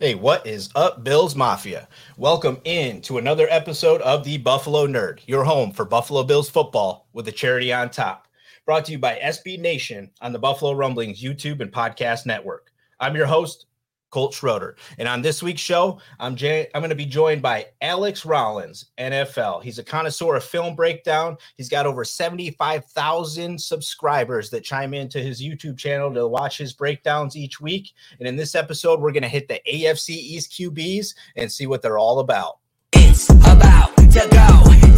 Hey, what is up, Bills Mafia? Welcome in to another episode of the Buffalo Nerd, your home for Buffalo Bills football with a charity on top. Brought to you by SB Nation on the Buffalo Rumblings YouTube and podcast network. I'm your host, Colt Schroeder. And on this week's show, I'm Jay, I'm going to be joined by Alex Rollins, NFL. He's a connoisseur of film breakdown. He's got over 75,000 subscribers that chime into his YouTube channel to watch his breakdowns each week. And in this episode, we're going to hit the AFC East QBs and see what they're all about. It's about to go.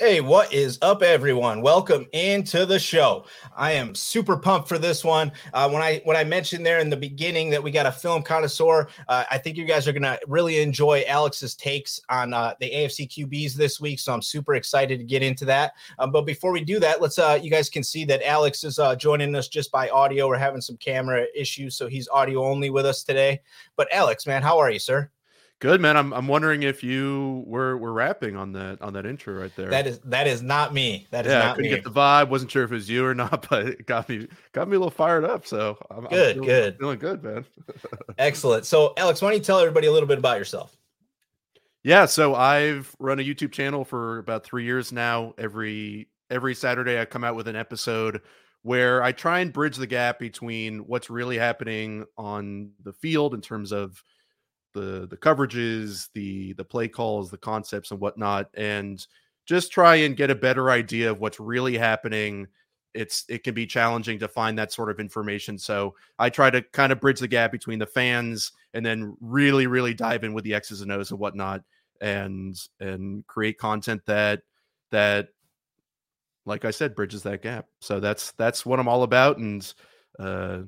Hey, what is up, everyone? Welcome into the show. I am super pumped for this one. Uh, when I when I mentioned there in the beginning that we got a film connoisseur, uh, I think you guys are gonna really enjoy Alex's takes on uh, the AFC QBs this week. So I'm super excited to get into that. Um, but before we do that, let's uh, you guys can see that Alex is uh, joining us just by audio. We're having some camera issues, so he's audio only with us today. But Alex, man, how are you, sir? Good man. I'm I'm wondering if you were were rapping on that on that intro right there. That is that is not me. That is yeah, I not couldn't me. get the vibe. Wasn't sure if it was you or not, but it got me got me a little fired up. So I'm I'm Good, feeling, good. feeling good, man. Excellent. So, Alex, why don't you tell everybody a little bit about yourself? yeah, so I've run a YouTube channel for about three years now. Every every Saturday, I come out with an episode where I try and bridge the gap between what's really happening on the field in terms of the the coverages, the the play calls, the concepts, and whatnot, and just try and get a better idea of what's really happening. It's it can be challenging to find that sort of information, so I try to kind of bridge the gap between the fans and then really really dive in with the X's and O's and whatnot, and and create content that that like I said bridges that gap. So that's that's what I'm all about, and uh,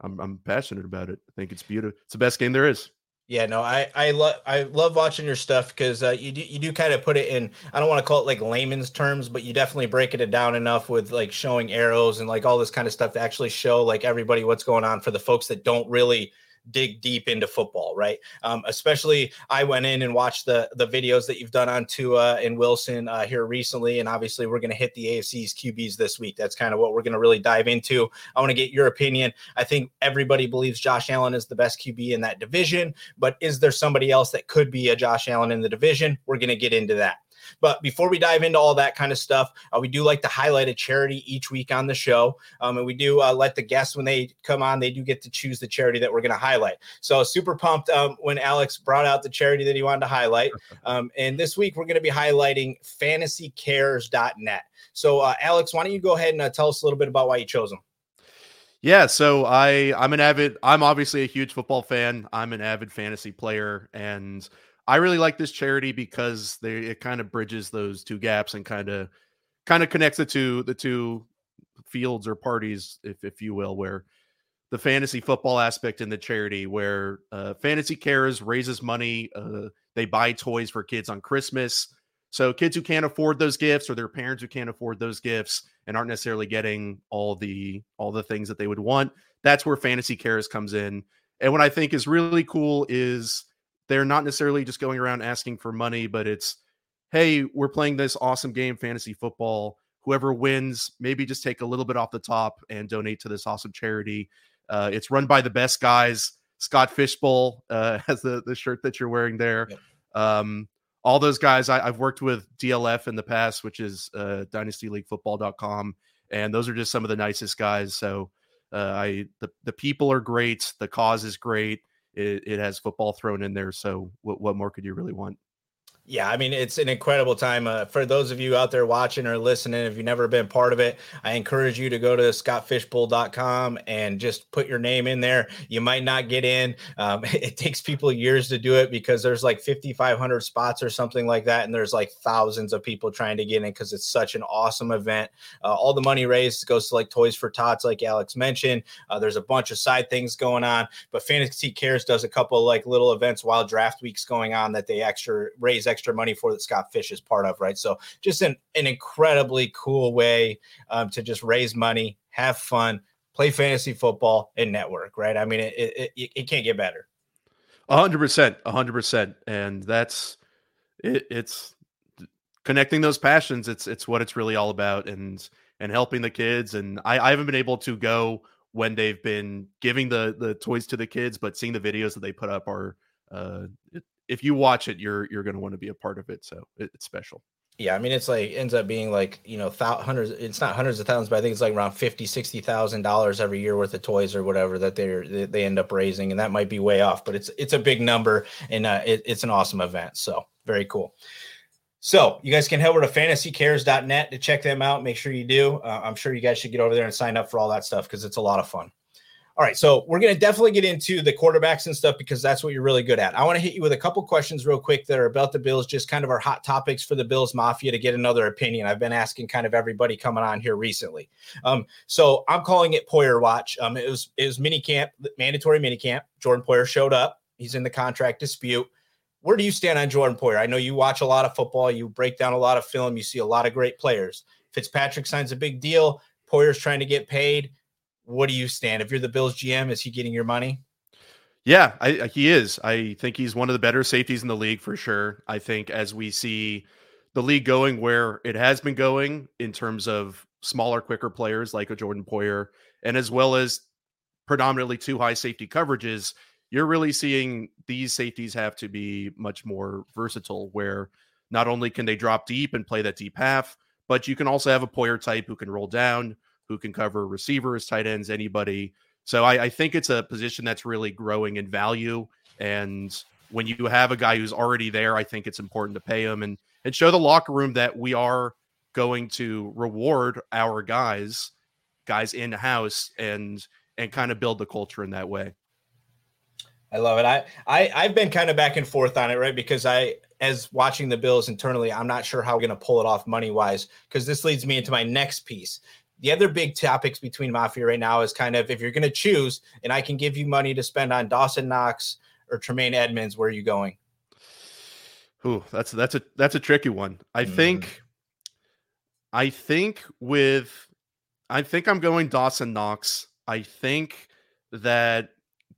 I'm I'm passionate about it. I think it's beautiful. It's the best game there is. Yeah, no, I I love I love watching your stuff because uh, you do you do kind of put it in. I don't want to call it like layman's terms, but you definitely break it down enough with like showing arrows and like all this kind of stuff to actually show like everybody what's going on for the folks that don't really dig deep into football, right? Um, especially, I went in and watched the the videos that you've done on Tua and Wilson uh, here recently, and obviously, we're going to hit the AFC's QBs this week. That's kind of what we're going to really dive into. I want to get your opinion. I think everybody believes Josh Allen is the best QB in that division, but is there somebody else that could be a Josh Allen in the division? We're going to get into that. But before we dive into all that kind of stuff, uh, we do like to highlight a charity each week on the show. Um, and we do uh, let the guests, when they come on, they do get to choose the charity that we're going to highlight. So super pumped um, when Alex brought out the charity that he wanted to highlight. Um, and this week, we're going to be highlighting fantasycares.net. So, uh, Alex, why don't you go ahead and uh, tell us a little bit about why you chose them? Yeah, so I I'm an avid I'm obviously a huge football fan. I'm an avid fantasy player and I really like this charity because they it kind of bridges those two gaps and kind of kind of connects the two the two fields or parties if if you will where the fantasy football aspect in the charity where uh, fantasy cares raises money uh, they buy toys for kids on christmas. So kids who can't afford those gifts or their parents who can't afford those gifts and aren't necessarily getting all the all the things that they would want that's where fantasy cares comes in. And what i think is really cool is they're not necessarily just going around asking for money but it's hey we're playing this awesome game fantasy football. Whoever wins maybe just take a little bit off the top and donate to this awesome charity. Uh, it's run by the best guys scott fishbowl uh, has the, the shirt that you're wearing there. Yep. um, all those guys I, i've worked with dlf in the past which is uh, dynastyleaguefootball.com and those are just some of the nicest guys. So uh, i the, the people are great the cause is great it, it has football thrown in there so what, what more could you really want Yeah, I mean, it's an incredible time. Uh, for those of you out there watching or listening, if you've never been part of it, I encourage you to go to scottfishbowl.com and just put your name in there. You might not get in. Um, it takes people years to do it because there's like 5,500 spots or something like that. And there's like thousands of people trying to get in because it's such an awesome event. Uh, all the money raised goes to like Toys for Tots, like Alex mentioned. Uh, there's a bunch of side things going on, but Fantasy Cares does a couple like little events while draft week's going on that they extra raise extra extra money for that Scott Fish is part of, right? So just an, an incredibly cool way um, to just raise money, have fun, play fantasy football, and network, right? I mean, it, it, it, it can't get better. A hundred percent, a hundred percent, and that's it, it's connecting those passions. It's it's what it's really all about, and and helping the kids. And I, I haven't been able to go when they've been giving the the toys to the kids, but seeing the videos that they put up are uh, it, if you watch it, you're you're going to want to be a part of it. So it, it's special. Yeah, I mean it's like ends up being like you know th- hundreds. It's not hundreds of thousands, but I think it's like around fifty, sixty thousand dollars every year worth of toys or whatever that they're they end up raising, and that might be way off, but it's it's a big number and uh, it, it's an awesome event. So very cool. So you guys can head over to fantasycares.net to check them out. Make sure you do. Uh, I'm sure you guys should get over there and sign up for all that stuff because it's a lot of fun. All right, so we're going to definitely get into the quarterbacks and stuff because that's what you're really good at. I want to hit you with a couple questions real quick that are about the Bills, just kind of our hot topics for the Bills Mafia to get another opinion. I've been asking kind of everybody coming on here recently. Um, so I'm calling it Poyer Watch. Um, it was it was mini camp, mandatory mini camp. Jordan Poyer showed up. He's in the contract dispute where do you stand on Jordan Poyer? I know you watch a lot of football, you break down a lot of film, you see a lot of great players. Fitzpatrick signs a big deal. Poyer's trying to get paid. What do you stand? If you're the Bills GM, is he getting your money? Yeah, I, he is. I think he's one of the better safeties in the league for sure. I think as we see the league going where it has been going in terms of smaller, quicker players like a Jordan Poyer, and as well as predominantly two high safety coverages, you're really seeing these safeties have to be much more versatile, where not only can they drop deep and play that deep half, but you can also have a Poyer type who can roll down, who can cover receivers, tight ends, anybody. So I, I think it's a position that's really growing in value. And when you have a guy who's already there, I think it's important to pay him and and show the locker room that we are going to reward our guys, guys in house, and and kind of build the culture in that way. I love it. I, I I've been kind of back and forth on it, right? Because I, as watching the Bills internally, I'm not sure how we're going to pull it off money wise. Because this leads me into my next piece. The other big topics between Mafia right now is kind of if you're going to choose, and I can give you money to spend on Dawson Knox or Tremaine Edmunds, where are you going? Ooh, that's that's a that's a tricky one. I mm. think, I think with, I think I'm going Dawson Knox. I think that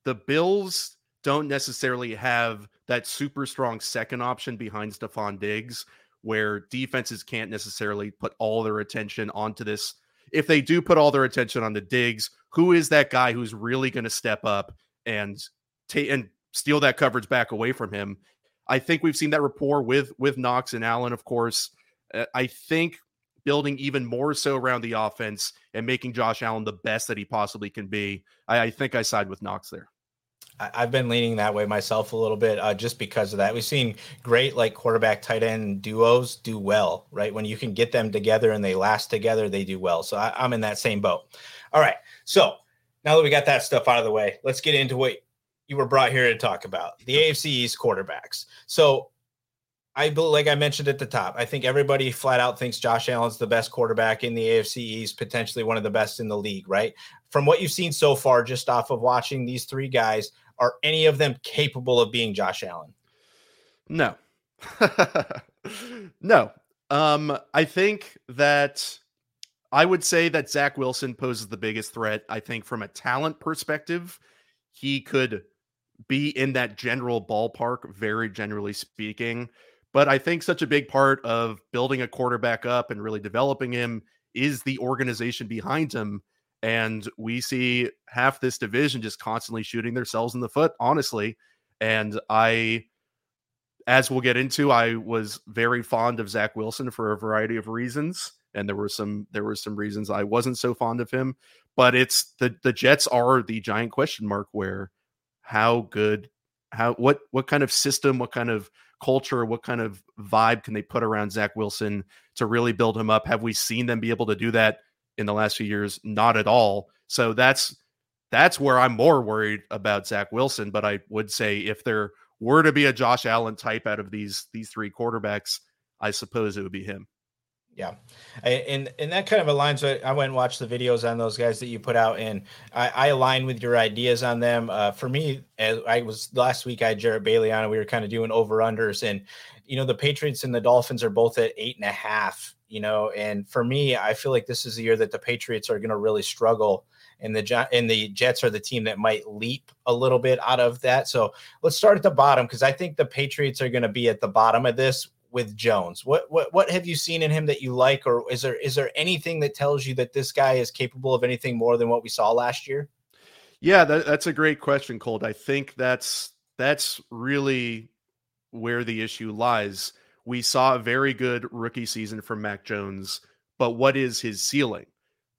the Bills don't necessarily have that super strong second option behind Stefon Diggs, where defenses can't necessarily put all their attention onto this. If they do put all their attention on the Diggs, who is that guy who's really going to step up and take and steal that coverage back away from him? I think we've seen that rapport with with Knox and Allen, of course. Uh, I think building even more so around the offense and making Josh Allen the best that he possibly can be. I, I think I side with Knox there. I've been leaning that way myself a little bit, uh, just because of that. We've seen great like quarterback tight end duos do well, right? When you can get them together and they last together, they do well. So I, I'm in that same boat. All right. So now that we got that stuff out of the way, let's get into what you were brought here to talk about the AFC East quarterbacks. So I like I mentioned at the top, I think everybody flat out thinks Josh Allen's the best quarterback in the AFC East, potentially one of the best in the league, right? From what you've seen so far, just off of watching these three guys, are any of them capable of being Josh Allen? No. no. Um, I think that I would say that Zach Wilson poses the biggest threat. I think from a talent perspective, he could be in that general ballpark, very generally speaking. But I think such a big part of building a quarterback up and really developing him is the organization behind him. And we see half this division just constantly shooting themselves in the foot, honestly. And I, as we'll get into, I was very fond of Zach Wilson for a variety of reasons. And there were some there were some reasons I wasn't so fond of him. But it's the the Jets are the giant question mark where how good how what what kind of system, what kind of culture, what kind of vibe can they put around Zach Wilson to really build him up? Have we seen them be able to do that in the last few years? Not at all. So that's that's where I'm more worried about Zach Wilson. But I would say if there were to be a Josh Allen type out of these these three quarterbacks, I suppose it would be him. Yeah, and and that kind of aligns. With, I went and watched the videos on those guys that you put out, and I, I align with your ideas on them. Uh, for me, as I was last week, I had Jarrett Bailey on, and we were kind of doing over unders, and you know the Patriots and the Dolphins are both at eight and a half. You know, and for me, I feel like this is the year that the Patriots are going to really struggle and the and the Jets are the team that might leap a little bit out of that. So let's start at the bottom because I think the Patriots are going to be at the bottom of this with Jones. What what what have you seen in him that you like, or is there is there anything that tells you that this guy is capable of anything more than what we saw last year? Yeah, that, that's a great question, Colt. I think that's that's really where the issue lies. We saw a very good rookie season from Mac Jones, but what is his ceiling?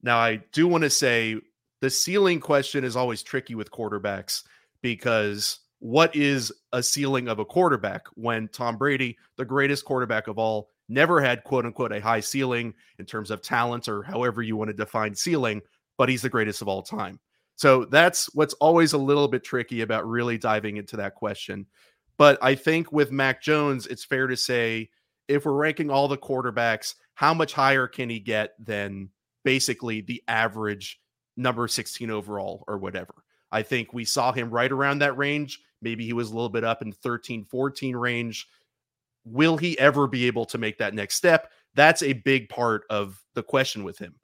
Now, I do want to say the ceiling question is always tricky with quarterbacks because what is a ceiling of a quarterback when Tom Brady, the greatest quarterback of all, never had quote unquote a high ceiling in terms of talent or however you want to define ceiling, but he's the greatest of all time. So that's what's always a little bit tricky about really diving into that question. But I think with Mac Jones, it's fair to say if we're ranking all the quarterbacks, how much higher can he get than basically the average number 16 overall or whatever? I think we saw him right around that range Maybe he was a little bit up in 13, 14 range. Will he ever be able to make that next step? That's a big part of the question with him.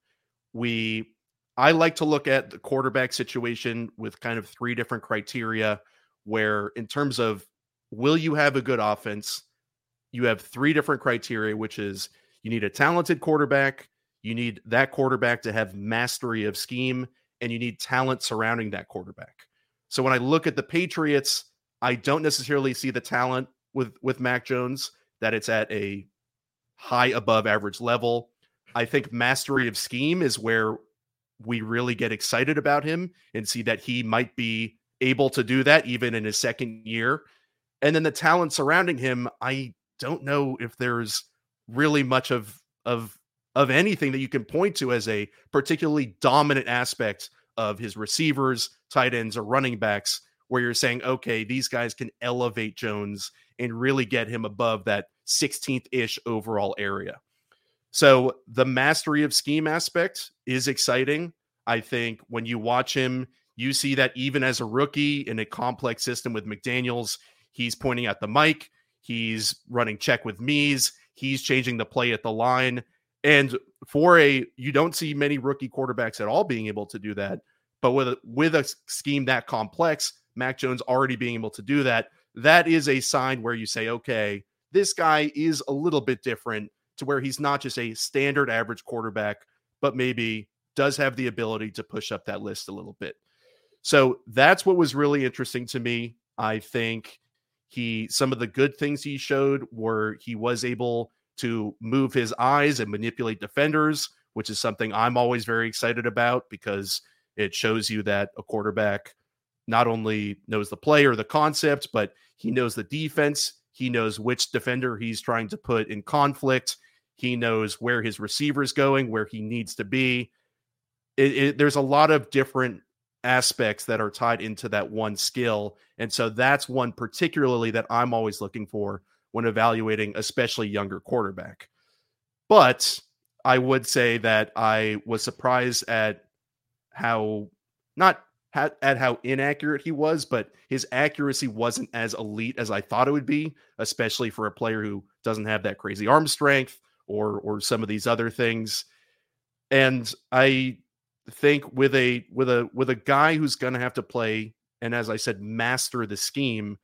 We I like to look at the quarterback situation with kind of three different criteria where in terms of will you have a good offense, you have three different criteria which is you need a talented quarterback, you need that quarterback to have mastery of scheme and you need talent surrounding that quarterback. So when I look at the Patriots, I don't necessarily see the talent with with Mac Jones that it's at a high above average level. I think mastery of scheme is where we really get excited about him and see that he might be able to do that even in his second year. And then the talent surrounding him, I don't know if there's really much of of of anything that you can point to as a particularly dominant aspect of his receivers, tight ends, or running backs where you're saying, okay, these guys can elevate Jones and really get him above that 16th ish overall area. So the mastery of scheme aspect is exciting. I think when you watch him, you see that even as a rookie in a complex system with McDaniels, he's pointing at the Mike, he's running check with me's, he's changing the play at the line. And for a, you don't see many rookie quarterbacks at all being able to do that. But with a, with a scheme that complex, Mac Jones already being able to do that, that is a sign where you say, okay, this guy is a little bit different to where he's not just a standard average quarterback, but maybe does have the ability to push up that list a little bit. So that's what was really interesting to me. I think he, some of the good things he showed were he was able to move his eyes and manipulate defenders, which is something I'm always very excited about because it shows you that a quarterback not only knows the play or the concept, but he knows the defense. He knows which defender he's trying to put in conflict. He knows where his receiver is going, where he needs to be. It, it, there's a lot of different aspects that are tied into that one skill. And so that's one particularly that I'm always looking for when evaluating, especially younger quarterback. But I would say that I was surprised at how not at, how inaccurate he was, but his accuracy wasn't as elite as I thought it would be, especially for a player who doesn't have that crazy arm strength or or some of these other things. And I think with a with a with a guy who's going to have to play and as I said master the scheme,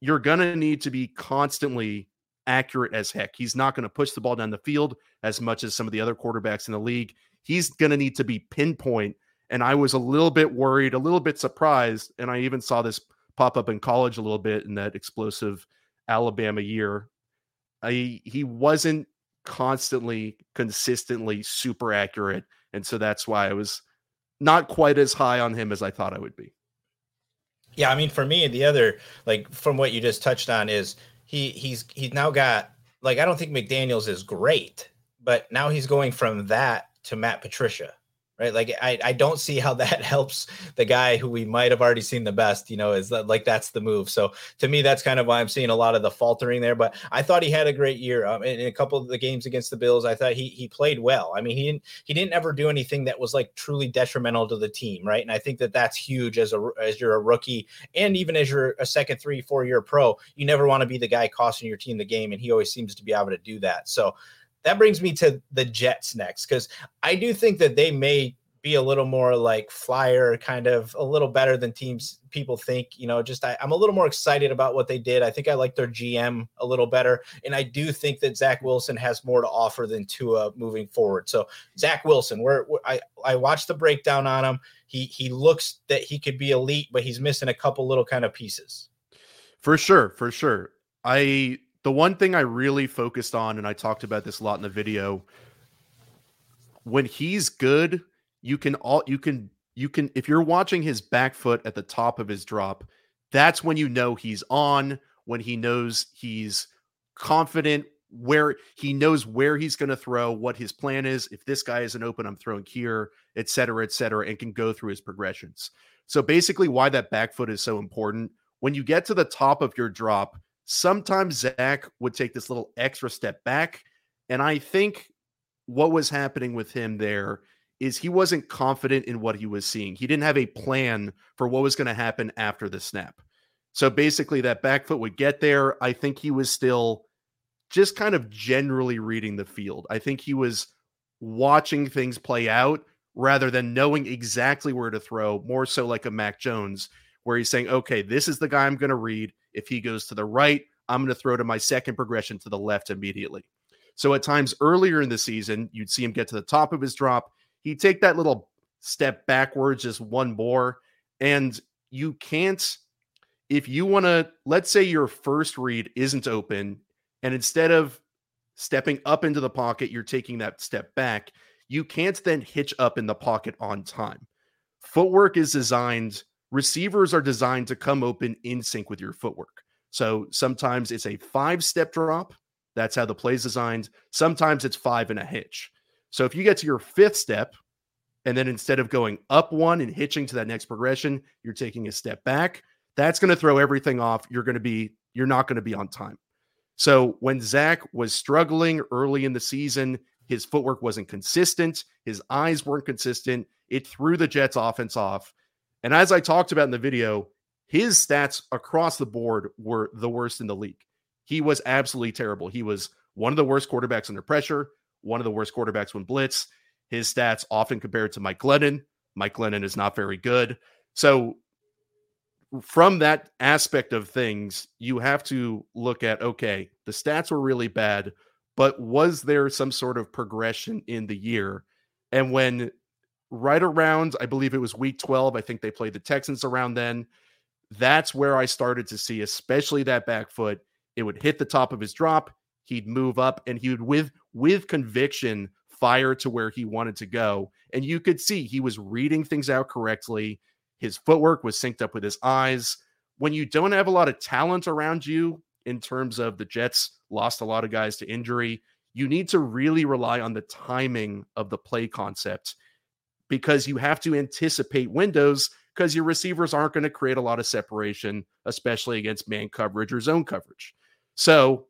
you're going to need to be constantly accurate as heck. He's not going to push the ball down the field as much as some of the other quarterbacks in the league. He's going to need to be pinpoint and I was a little bit worried, a little bit surprised. And I even saw this pop up in college a little bit in that explosive Alabama year. I, he wasn't constantly, consistently super accurate. And so that's why I was not quite as high on him as I thought I would be. Yeah, I mean, for me, the other like from what you just touched on is he he's he's now got like I don't think McDaniel's is great, but now he's going from that to Matt Patricia right? Like I, I don't see how that helps the guy who we might have already seen the best, you know, is that like that's the move. So to me, that's kind of why I'm seeing a lot of the faltering there. But I thought he had a great year. Um, in, in, a couple of the games against the Bills, I thought he he played well. I mean, he didn't he didn't ever do anything that was like truly detrimental to the team, right? And I think that that's huge as a as you're a rookie and even as you're a second, three, four year pro, you never want to be the guy costing your team the game, and he always seems to be able to do that. So that brings me to the Jets next because I do think that they may be a little more like flyer kind of a little better than teams people think you know just I, am a little more excited about what they did. I think i like their gm a little better and i do think that zach wilson has more to offer than tua moving forward. So zach wilson where i i watched the breakdown on him. He he looks that he could be elite but he's missing a couple little kind of pieces. For sure for sure. I the one thing I really focused on, and I talked about this a lot in the video, when he's good, you can all you can you can if you're watching his back foot at the top of his drop, that's when you know he's on, when he knows he's confident where he knows where he's going to throw, what his plan is. If this guy isn't open, I'm throwing here, et cetera, et cetera, and can go through his progressions. So basically, why that back foot is so important. When you get to the top of your drop, Sometimes Zach would take this little extra step back. And I think what was happening with him there is he wasn't confident in what he was seeing. He didn't have a plan for what was going to happen after the snap. So basically, that back foot would get there. I think he was still just kind of generally reading the field. I think he was watching things play out rather than knowing exactly where to throw, more so like a Mac Jones, where he's saying, okay, this is the guy I'm going to read. If he goes to the right, I'm going to throw to my second progression to the left immediately. So at times earlier in the season, you'd see him get to the top of his drop. He'd take that little step backwards, just one more. And you can't, if you want to, let's say your first read isn't open, and instead of stepping up into the pocket, you're taking that step back, you can't then hitch up in the pocket on time. Footwork is designed receivers are designed to come open in sync with your footwork. So sometimes it's a five step drop. That's how the play is designed. Sometimes it's five and a hitch. So if you get to your fifth step, and then instead of going up one and hitching to that next progression, you're taking a step back, that's going to throw everything off. You're going to be, you're not going to be on time. So when Zach was struggling early in the season, his footwork wasn't consistent, his eyes weren't consistent. It threw the Jets offense off. And as I talked about in the video, his stats across the board were the worst in the league. He was absolutely terrible. He was one of the worst quarterbacks under pressure, one of the worst quarterbacks when blitz. His stats often compared to Mike Glennon. Mike Glennon is not very good. So, from that aspect of things, you have to look at okay, the stats were really bad, but was there some sort of progression in the year? And when right around, I believe it was week 12. I think they played the Texans around then. That's where I started to see, especially that back foot. It would hit the top of his drop. He'd move up and he would, with with conviction, fire to where he wanted to go. And you could see he was reading things out correctly. His footwork was synced up with his eyes. When you don't have a lot of talent around you, in terms of the Jets lost a lot of guys to injury, you need to really rely on the timing of the play concept because you have to anticipate windows because your receivers aren't going to create a lot of separation, especially against man coverage or zone coverage. So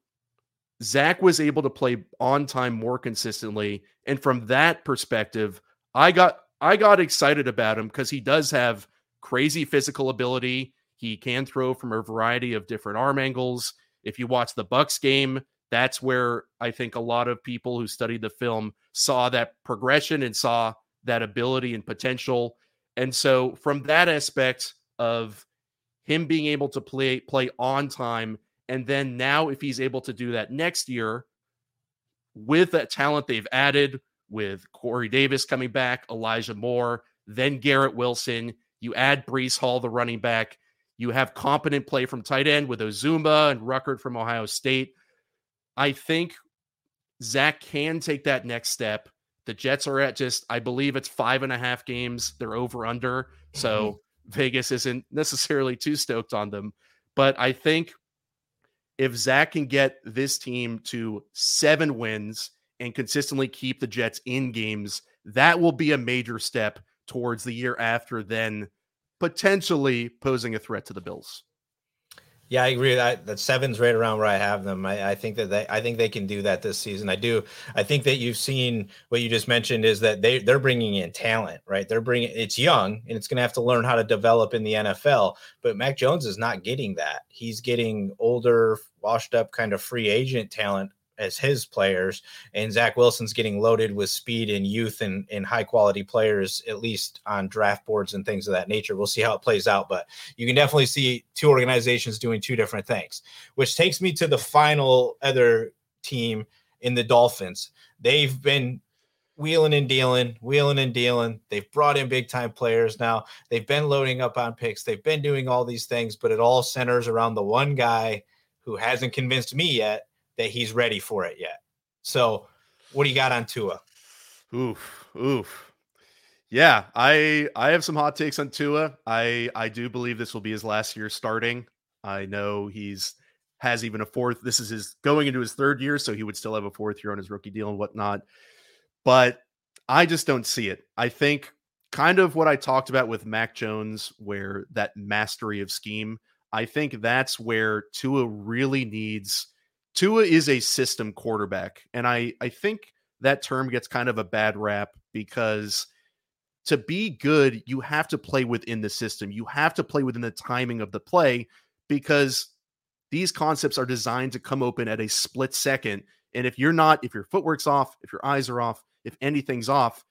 Zach was able to play on time more consistently. And from that perspective, I got I got excited about him because he does have crazy physical ability. He can throw from a variety of different arm angles. If you watch the Bucks game, that's where I think a lot of people who studied the film saw that progression and saw that ability and potential. And so from that aspect of him being able to play play on time and then now if he's able to do that next year with that talent they've added with Corey Davis coming back, Elijah Moore, then Garrett Wilson, you add Breece Hall the running back, you have competent play from tight end with Uzomah and Ruckert from Ohio State. I think Zach can take that next step the Jets are at just, I believe it's five and a half games. They're over under. So mm-hmm. Vegas isn't necessarily too stoked on them. But I think if Zach can get this team to seven wins and consistently keep the Jets in games, that will be a major step towards the year after, then potentially posing a threat to the Bills. Yeah, I agree. That that seven's right around where I have them. I, I, think that they, I think they can do that this season. I do. I think that you've seen what you just mentioned is that they they're bringing in talent, right? They're bringing it's young and it's going to have to learn how to develop in the NFL. But Mac Jones is not getting that. He's getting older, washed up, kind of free agent talent as his players, and Zach Wilson's getting loaded with speed and youth and, and high quality players, at least on draft boards and things of that nature. We'll see how it plays out, but you can definitely see two organizations doing two different things, which takes me to the final other team in the Dolphins. They've been wheeling and dealing, wheeling and dealing. They've brought in big time players now. They've been loading up on picks. They've been doing all these things, but it all centers around the one guy who hasn't convinced me yet that he's ready for it yet. So, what do you got on Tua? Oof, oof. Yeah, I I have some hot takes on Tua. I I do believe this will be his last year starting. I know he's has even a fourth. This is his going into his third year, so he would still have a fourth year on his rookie deal and whatnot. But I just don't see it. I think kind of what I talked about with Mac Jones, where that mastery of scheme. I think that's where Tua really needs Tua is a system quarterback. And I, I think that term gets kind of a bad rap because to be good, you have to play within the system. You have to play within the timing of the play because these concepts are designed to come open at a split second. And if you're not, if your footwork's off, if your eyes are off, if anything's off,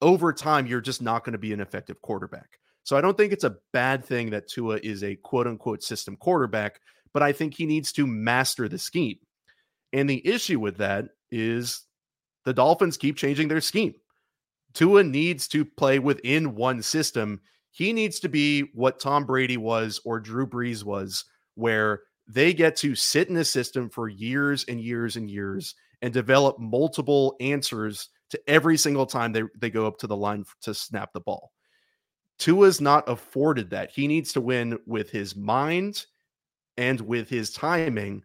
over time, you're just not going to be an effective quarterback. So I don't think it's a bad thing that Tua is a quote unquote system quarterback, but I think he needs to master the scheme. And the issue with that is the Dolphins keep changing their scheme. Tua needs to play within one system. He needs to be what Tom Brady was or Drew Brees was, where they get to sit in a system for years and years and years and develop multiple answers to every single time they, they go up to the line to snap the ball. Tua's not afforded that. He needs to win with his mind and with his timing.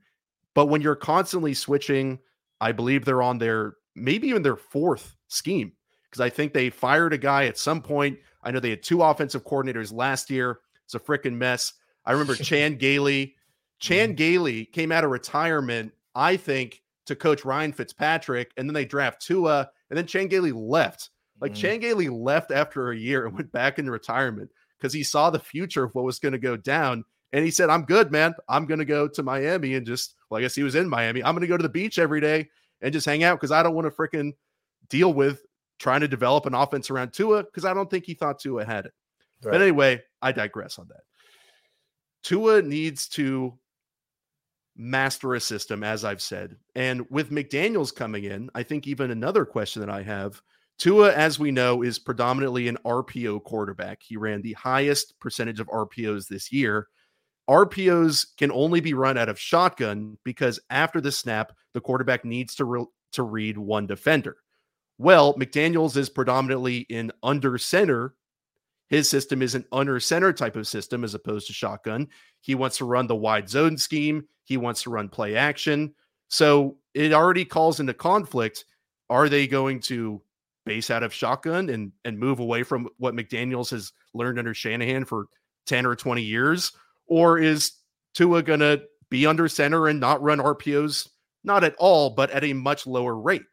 But when you're constantly switching, I believe they're on their maybe even their fourth scheme because I think they fired a guy at some point. I know they had two offensive coordinators last year. It's a freaking mess. I remember Chan Gailey. Chan mm-hmm. Gailey came out of retirement, I think, to coach Ryan Fitzpatrick, and then they draft Tua, and then Chan Gailey left. Like mm. Chan Gailey left after a year and went back into retirement because he saw the future of what was going to go down. And he said, I'm good, man. I'm going to go to Miami and just, well, I guess he was in Miami. I'm going to go to the beach every day and just hang out because I don't want to freaking deal with trying to develop an offense around Tua because I don't think he thought Tua had it. Right. But anyway, I digress on that. Tua needs to master a system, as I've said. And with McDaniels coming in, I think even another question that I have Tua, as we know, is predominantly an RPO quarterback. He ran the highest percentage of RPOs this year. RPOs can only be run out of shotgun because after the snap, the quarterback needs to re- to read one defender. Well, McDaniels is predominantly in under center. His system is an under center type of system as opposed to shotgun. He wants to run the wide zone scheme. He wants to run play action. So it already calls into conflict. Are they going to base out of shotgun and and move away from what McDaniels has learned under Shanahan for 10 or 20 years? Or is Tua going to be under center and not run RPOs? Not at all, but at a much lower rate.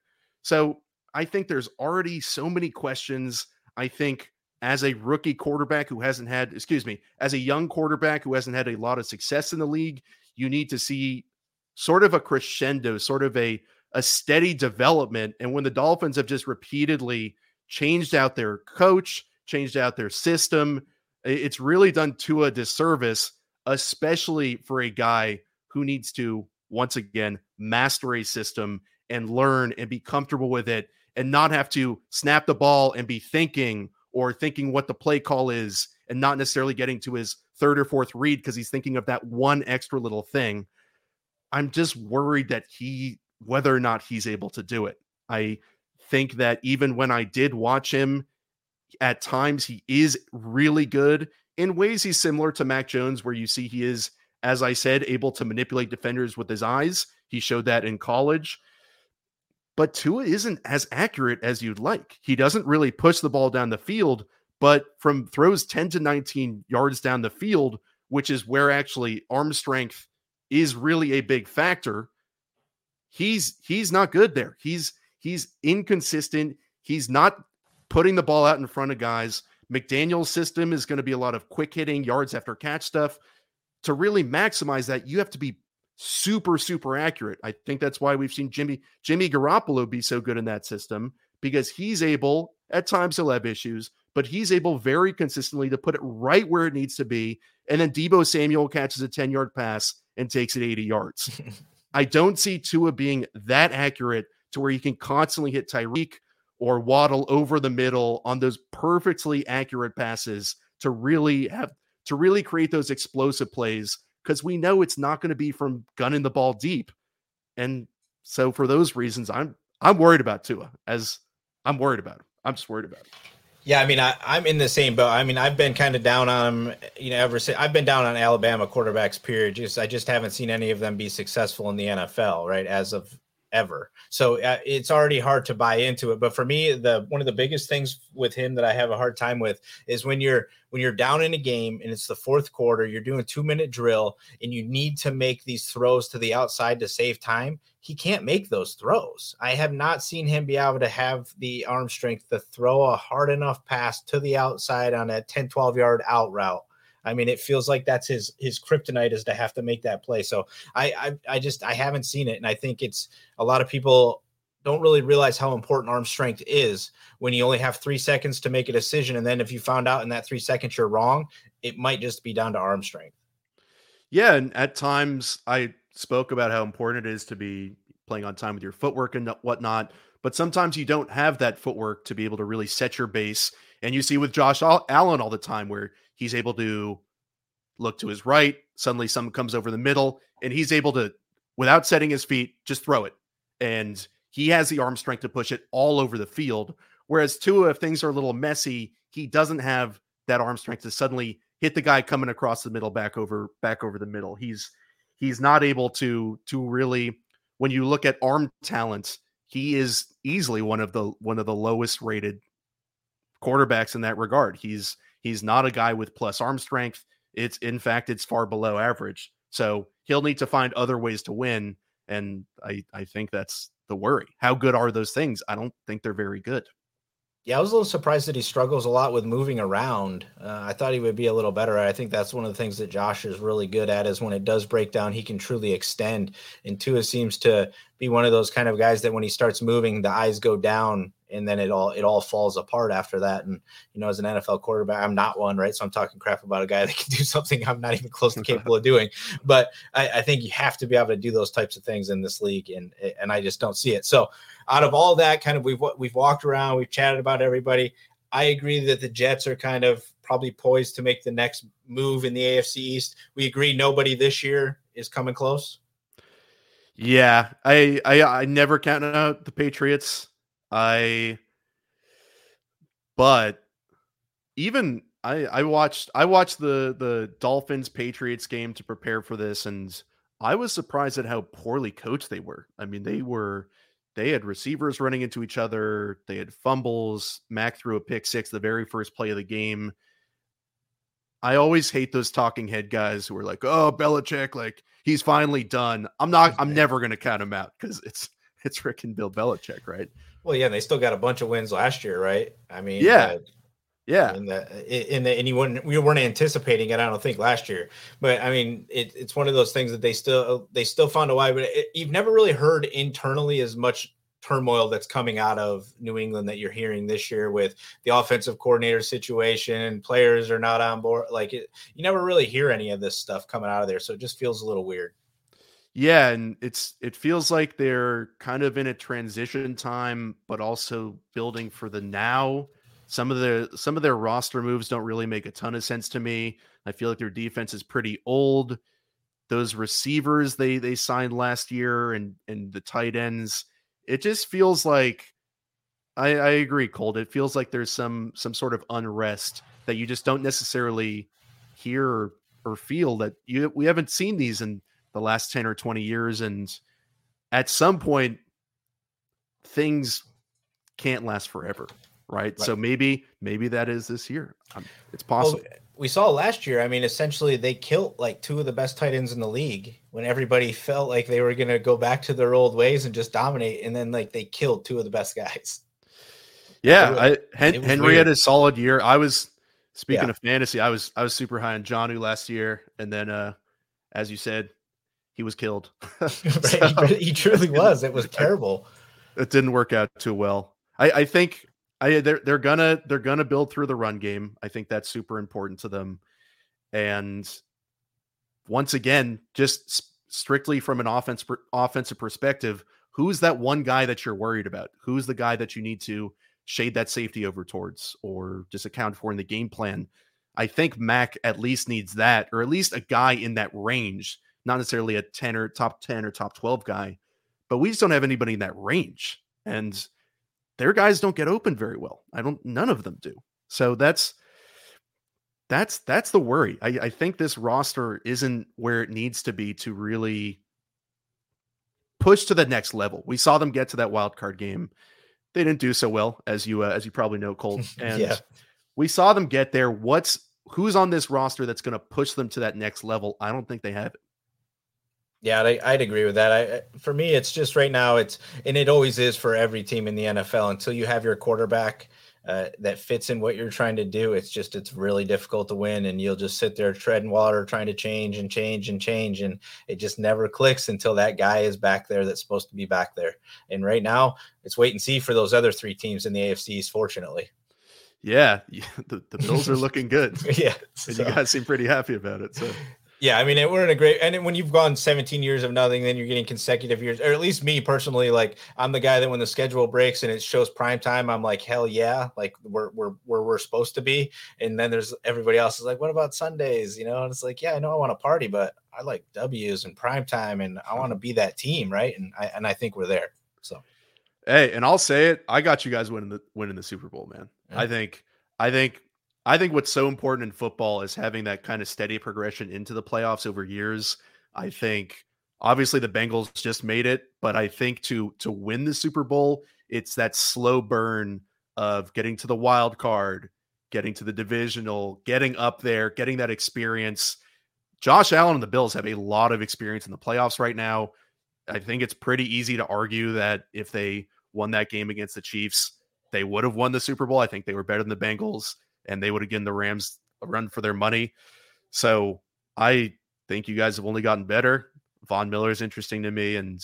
So I think there's already so many questions. I think as a rookie quarterback who hasn't had, excuse me, as a young quarterback who hasn't had a lot of success in the league, you need to see sort of a crescendo, sort of a a steady development. And when the Dolphins have just repeatedly changed out their coach, changed out their system, it's really done to a disservice especially for a guy who needs to, once again, master a system and learn and be comfortable with it and not have to snap the ball and be thinking or thinking what the play call is and not necessarily getting to his third or fourth read because he's thinking of that one extra little thing. I'm just worried that he, whether or not he's able to do it. I think that even when I did watch him, at times he is really good in ways he's similar to Mac Jones, where you see he is, as I said, able to manipulate defenders with his eyes. He showed that in college. but Tua isn't as accurate as you'd like. He doesn't really push the ball down the field, but from throws 10 to 19 yards down the field, which is where actually arm strength is really a big factor, he's he's not good there. He's he's inconsistent. He's not putting the ball out in front of guys. McDaniel's system is going to be a lot of quick hitting, yards after catch stuff. To really maximize that, you have to be super, super accurate. I think that's why we've seen Jimmy Jimmy Garoppolo be so good in that system because he's able at times he'll have issues, but he's able very consistently to put it right where it needs to be. And then Deebo Samuel catches a 10 yard pass and takes it 80 yards. I don't see Tua being that accurate to where he can constantly hit Tyreek or Waddle over the middle on those perfectly accurate passes to really have to really create those explosive plays because we know it's not going to be from gunning the ball deep. And so for those reasons, I'm I'm worried about Tua as I'm worried about him. I'm just worried about him. Yeah, I mean, I, I'm in the same boat. I mean, I've been kind of down on him, you know, ever since I've been down on Alabama quarterbacks. Period. Just I just haven't seen any of them be successful in the NFL, right? As of ever. So uh, it's already hard to buy into it. But for me, the one of the biggest things with him that I have a hard time with is when you're when you're down in a game and it's the fourth quarter, you're doing two minute drill and you need to make these throws to the outside to save time. He can't make those throws. I have not seen him be able to have the arm strength to throw a hard enough pass to the outside on a 10, 12 yard out route I mean, it feels like that's his his kryptonite is to have to make that play. So I I, I just I haven't seen it, and I think it's a lot of people don't really realize how important arm strength is when you only have three seconds to make a decision. And then if you found out in that three seconds you're wrong, it might just be down to arm strength. Yeah. And at times I spoke about how important it is to be playing on time with your footwork and whatnot. But sometimes you don't have that footwork to be able to really set your base. And you see with Josh Allen all the time where He's able to look to his right. Suddenly, someone comes over the middle, and he's able to, without setting his feet, just throw it. And he has the arm strength to push it all over the field. Whereas Tua, if things are a little messy, he doesn't have that arm strength to suddenly hit the guy coming across the middle back over back over the middle. He's he's not able to to really when you look at arm talent, he is easily one of the one of the lowest rated quarterbacks in that regard. He's He's not a guy with plus arm strength. It's in fact it's far below average. So he'll need to find other ways to win. And I, I think that's the worry. How good are those things? I don't think they're very good. Yeah, I was a little surprised that he struggles a lot with moving around. Uh, I thought he would be a little better. I think that's one of the things that Josh is really good at is when it does break down, he can truly extend. And Tua seems to be one of those kind of guys that when he starts moving, the eyes go down and then it all it all falls apart after that. And you know, as an NFL quarterback, I'm not one, right? So I'm talking crap about a guy that can do something I'm not even close to capable of doing. But I, I, think you have to be able to do those types of things in this league, and and I just don't see it. So out of all that, kind of we've we've walked around, we've chatted about everybody. I agree that the Jets are kind of probably poised to make the next move in the AFC East. We agree nobody this year is coming close. Yeah, I I, I never count out the Patriots. I but even I I watched I watched the the Dolphins Patriots game to prepare for this and I was surprised at how poorly coached they were. I mean, they were they had receivers running into each other, they had fumbles, Mac threw a pick six the very first play of the game. I always hate those talking head guys who are like, "Oh, Belichick, like he's finally done." I'm not. I'm never going to count him out because it's it's Rick and Bill Belichick, right? Well, yeah, they still got a bunch of wins last year, right? I mean, yeah, yeah. In the in the and you weren't we weren't anticipating it, I don't think last year, but I mean, it, it's one of those things that they still they still found a way. But it, you've never really heard internally as much turmoil that's coming out of New England that you're hearing this year with the offensive coordinator situation, players are not on board. Like it, you never really hear any of this stuff coming out of there, so it just feels a little weird. Yeah, and it's it feels like they're kind of in a transition time, but also building for the now. Some of the some of their roster moves don't really make a ton of sense to me. I feel like their defense is pretty old. Those receivers they they signed last year and and the tight ends, it just feels like I, I agree, Colt. It feels like there's some some sort of unrest that you just don't necessarily hear or, or feel that you we haven't seen these in the last 10 or 20 years. And at some point, things can't last forever, right? right. So maybe maybe that is this year. Um, it's possible. Well, we saw last year. I mean, essentially, they killed like two of the best tight ends in the league when everybody felt like they were going to go back to their old ways and just dominate, and then like they killed two of the best guys. Yeah, was, I, Hen- Henry weird. had a solid year. I was speaking yeah. of fantasy. I was I was super high on Jonnu last year, and then uh, as you said, he was killed. so, he truly was. It was terrible. It didn't work out too well. I, I think I uh, they're they're gonna they're gonna build through the run game. I think that's super important to them. And once again, just strictly from an offense offensive perspective, who's that one guy that you're worried about? Who's the guy that you need to shade that safety over towards or just account for in the game plan? I think Mac at least needs that, or at least a guy in that range, not necessarily a 10 or top 10 or top 12 guy, but we just don't have anybody in that range. And their guys don't get open very well. I don't none of them do. So that's that's that's the worry. I, I think this roster isn't where it needs to be to really push to the next level. We saw them get to that wild card game. They didn't do so well, as you uh, as you probably know, Colt. And yeah. we saw them get there. What's who's on this roster that's going to push them to that next level? I don't think they have it. Yeah, I, would agree with that. I, for me, it's just right now, it's and it always is for every team in the NFL. Until you have your quarterback uh, that fits in what you're trying to do, it's just it's really difficult to win, and you'll just sit there treading water, trying to change and change and change, and it just never clicks until that guy is back there that's supposed to be back there. And right now, it's wait and see for those other three teams in the AFCs. Fortunately. Yeah, the, the Bills are looking good. yeah, so. you guys seem pretty happy about it. So yeah, I mean, we're in a great, and when you've gone 17 years of nothing, then you're getting consecutive years, or at least me personally, like I'm the guy that when the schedule breaks and it shows prime time, I'm like, hell yeah, like we're we're where we're supposed to be. And then there's everybody else is like, what about Sundays? You know, and it's like, yeah, I know I want to party, but I like W's and prime time, and I want to be that team, right? And I and I think we're there. So, hey, and I'll say it, I got you guys winning the winning the Super Bowl, man. Yeah. I think I think I think what's so important in football is having that kind of steady progression into the playoffs over years. I think obviously the Bengals just made it, but I think to to win the Super Bowl, it's that slow burn of getting to the wild card, getting to the divisional, getting up there, getting that experience. Josh Allen and the Bills have a lot of experience in the playoffs right now. I think it's pretty easy to argue that if they won that game against the Chiefs, they would have won the Super Bowl. I think they were better than the Bengals and they would have given the Rams a run for their money. So I think you guys have only gotten better. Von Miller is interesting to me, and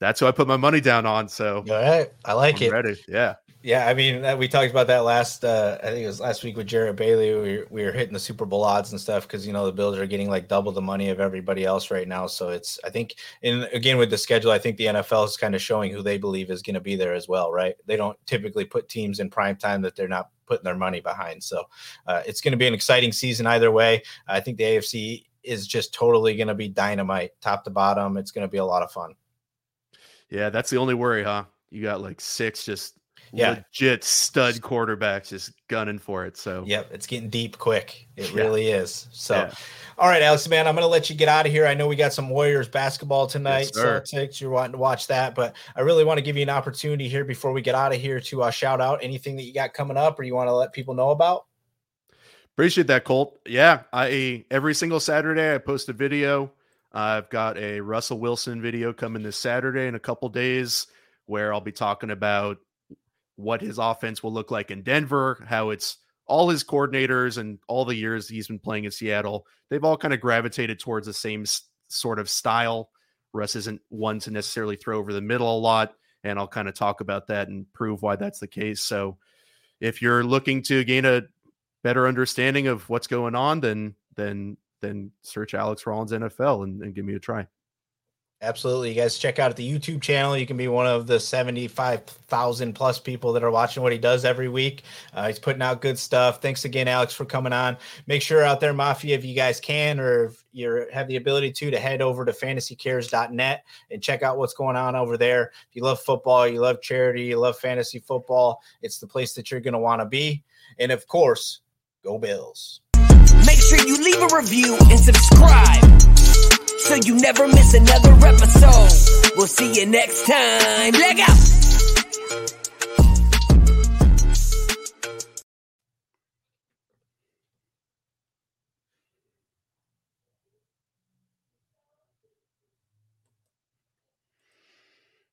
that's who I put my money down on. So all right, I like I'm it. Ready, yeah. Yeah, I mean, we talked about that last. Uh, I think it was last week with Jared Bailey. We were, we were hitting the Super Bowl odds and stuff because you know the Bills are getting like double the money of everybody else right now. So it's I think, and again with the schedule, I think the NFL is kind of showing who they believe is going to be there as well, right? They don't typically put teams in prime time that they're not putting their money behind. So uh, it's going to be an exciting season either way. I think the AFC is just totally going to be dynamite, top to bottom. It's going to be a lot of fun. Yeah, that's the only worry, huh? You got like six just yeah. legit stud quarterbacks just gunning for it. So yep, it's getting deep quick. It yeah. really is. So yeah. all right, Alex, man, I'm gonna let you get out of here. I know we got some Warriors basketball tonight, yes, so you're wanting to watch that, but I really want to give you an opportunity here before we get out of here to uh, shout out anything that you got coming up or you want to let people know about. Appreciate that, Colt. Yeah, I every single Saturday I post a video. I've got a Russell Wilson video coming this Saturday in a couple days where I'll be talking about what his offense will look like in Denver, how it's all his coordinators and all the years he's been playing in Seattle, they've all kind of gravitated towards the same sort of style. Russ isn't one to necessarily throw over the middle a lot, and I'll kind of talk about that and prove why that's the case. So, if you're looking to gain a better understanding of what's going on, then then then search Alex Rollins NFL and, and give me a try. Absolutely. You guys check out the YouTube channel. You can be one of the 75,000 plus people that are watching what he does every week. Uh, he's putting out good stuff. Thanks again, Alex, for coming on. Make sure out there, Mafia, if you guys can or if you have the ability to, to head over to fantasycares.net and check out what's going on over there. If you love football, you love charity, you love fantasy football, it's the place that you're going to want to be. And of course, go Bills. Make sure you leave a review and subscribe. So you never miss another episode. We'll see you next time. Leg out!